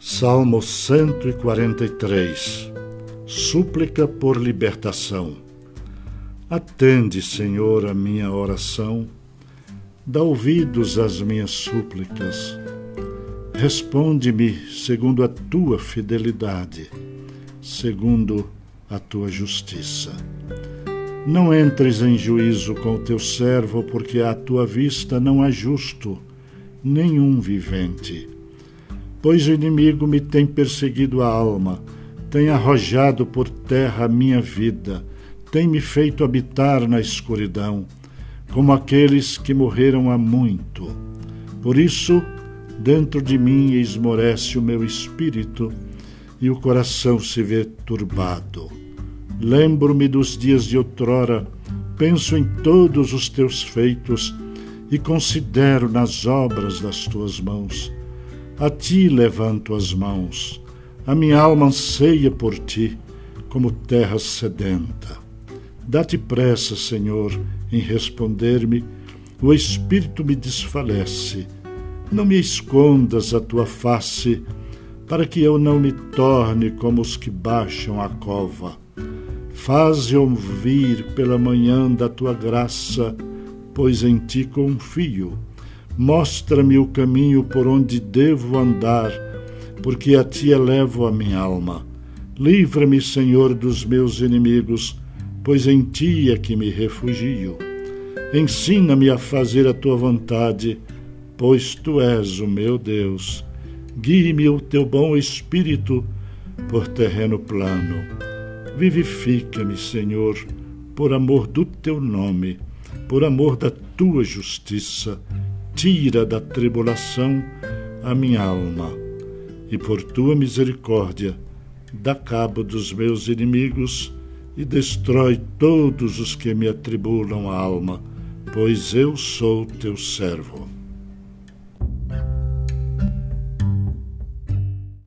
Salmo 143 Súplica por libertação. Atende, Senhor, a minha oração, dá ouvidos às minhas súplicas. Responde-me segundo a tua fidelidade, segundo a tua justiça. Não entres em juízo com o teu servo, porque à tua vista não há justo, nenhum vivente pois o inimigo me tem perseguido a alma, tem arrojado por terra a minha vida, tem me feito habitar na escuridão, como aqueles que morreram há muito. Por isso, dentro de mim esmorece o meu espírito e o coração se vê turbado. Lembro-me dos dias de outrora, penso em todos os teus feitos e considero nas obras das tuas mãos. A ti levanto as mãos, a minha alma anseia por ti, como terra sedenta. Dá-te pressa, Senhor, em responder-me, o espírito me desfalece. Não me escondas a tua face, para que eu não me torne como os que baixam a cova. Faze ouvir pela manhã da tua graça, pois em ti confio Mostra-me o caminho por onde devo andar, porque a ti elevo a minha alma. Livra-me, Senhor, dos meus inimigos, pois em ti é que me refugio. Ensina-me a fazer a tua vontade, pois tu és o meu Deus. Guie-me o teu bom espírito por terreno plano. Vivifica-me, Senhor, por amor do teu nome, por amor da tua justiça tira da tribulação a minha alma, e por tua misericórdia, dá cabo dos meus inimigos e destrói todos os que me atribulam a alma, pois eu sou teu servo.